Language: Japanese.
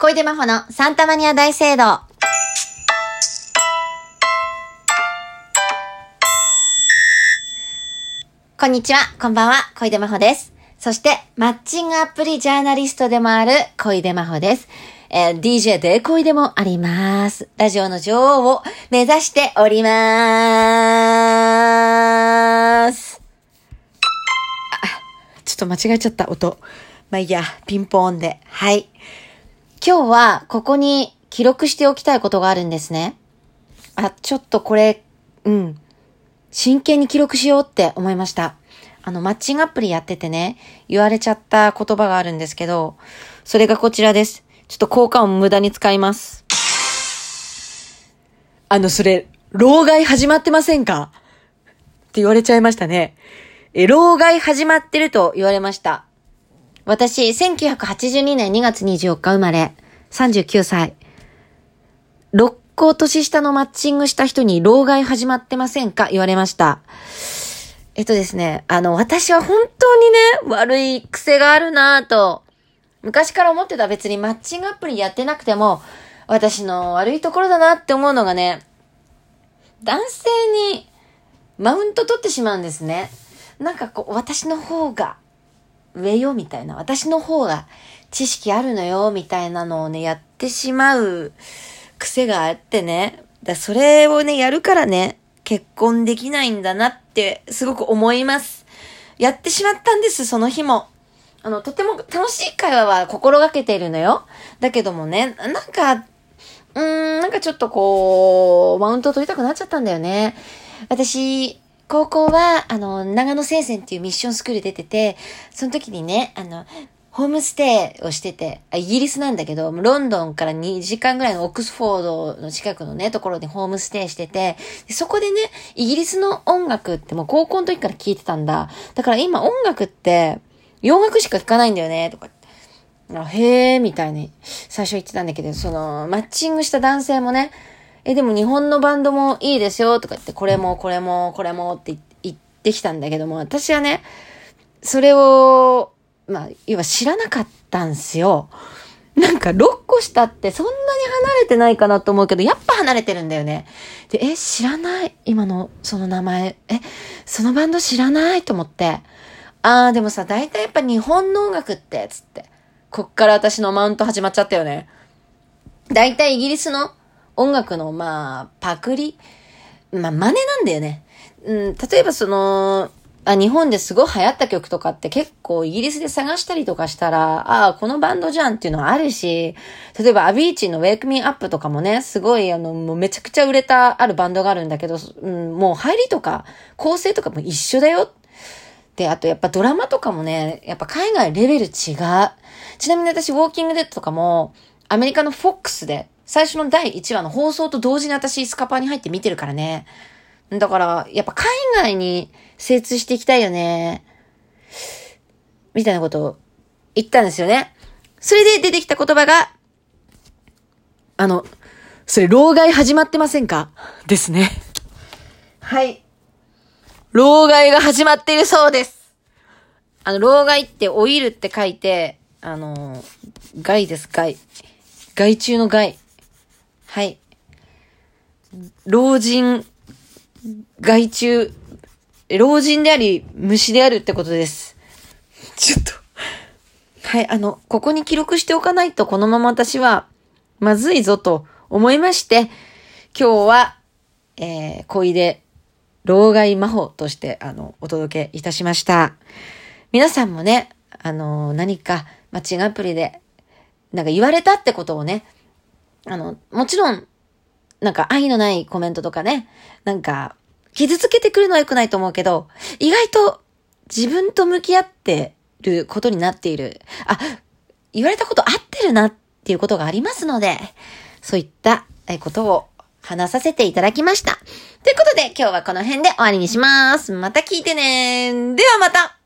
小出真帆のサンタマニア大聖堂。こんにちは、こんばんは、小出真帆です。そして、マッチングアプリジャーナリストでもある小出真帆です。えー DJ で小出もあります。ラジオの女王を目指しております。あ、ちょっと間違えちゃった、音。まあいいや、ピンポーンで。はい。今日はここに記録しておきたいことがあるんですね。あ、ちょっとこれ、うん。真剣に記録しようって思いました。あの、マッチングアプリやっててね、言われちゃった言葉があるんですけど、それがこちらです。ちょっと効果音無駄に使います。あの、それ、老害始まってませんか？って言われちゃいましたね。え、老害始まってると言われました。私、1982年2月24日生まれ、39歳。6個年下のマッチングした人に老害始まってませんか？言われました。えっとですね、あの、私は本当にね、悪い癖があるなぁと、昔から思ってた別にマッチングアプリやってなくても、私の悪いところだなって思うのがね、男性にマウント取ってしまうんですね。なんかこう、私の方が上よみたいな、私の方が知識あるのよみたいなのをね、やってしまう癖があってね。だそれをね、やるからね、結婚できないんだなってすごく思います。やってしまったんです、その日も。あの、とても楽しい会話は心がけているのよ。だけどもね、なんか、うーん、なんかちょっとこう、マウント取りたくなっちゃったんだよね。私、高校は、あの、長野聖戦っていうミッションスクール出てて、その時にね、あの、ホームステイをしてて、イギリスなんだけど、ロンドンから2時間ぐらいのオックスフォードの近くのね、ところでホームステイしてて、そこでね、イギリスの音楽ってもう高校の時から聴いてたんだ。だから今音楽って、洋楽しか聴かないんだよね、とかってへえ、みたいに最初言ってたんだけど、その、マッチングした男性もね、え、でも日本のバンドもいいですよ、とか言って、これも、これも、これもって言ってきたんだけども、私はね、それを、まあ、要は知らなかったんすよ。なんか、6個下ってそんなに離れてないかなと思うけど、やっぱ離れてるんだよね。で、え、知らない？今の、その名前。え、そのバンド知らない？と思って。あー、でもさ、大体やっぱ日本の音楽って、つって。こっから私のマウント始まっちゃったよね。大体イギリスの音楽の、まあ、パクリ？まあ、真似なんだよね。うん、例えばその、あ、日本ですごい流行った曲とかって結構イギリスで探したりとかしたら、ああ、このバンドじゃんっていうのはあるし、例えばアビーチの Wake Me Up とかもね、すごいあの、もうめちゃくちゃ売れたあるバンドがあるんだけど、うん、もう入りとか構成とかも一緒だよ。で、あとやっぱドラマとかもね、やっぱ海外レベル違う。ちなみに私、ウォーキングデッドとかも、アメリカの FOX で、最初の第1話の放送と同時に私、スカパーに入って見てるからね。だから、やっぱ海外に精通していきたいよね。みたいなことを言ったんですよね。それで出てきた言葉が、あの、それ、老害始まってませんか？ですね。はい。老害が始まっているそうです。あの、老害ってオイルって書いて、あの、害です、害。害虫の害。はい。老人、害虫、老人であり、虫であるってことです。ちょっと。はい、あの、ここに記録しておかないと、このまま私は、まずいぞと思いまして、今日は、えー、恋で、老害魔法として、あの、お届けいたしました。皆さんもね、あの、何か、マッチングアプリで、なんか言われたってことをね、あの、もちろん、なんか愛のないコメントとかね、なんか、傷つけてくるのは良くないと思うけど、意外と自分と向き合ってることになっている。あ、言われたこと合ってるなっていうことがありますので、そういったことを話させていただきました。ということで今日はこの辺で終わりにします。また聞いてね。ではまた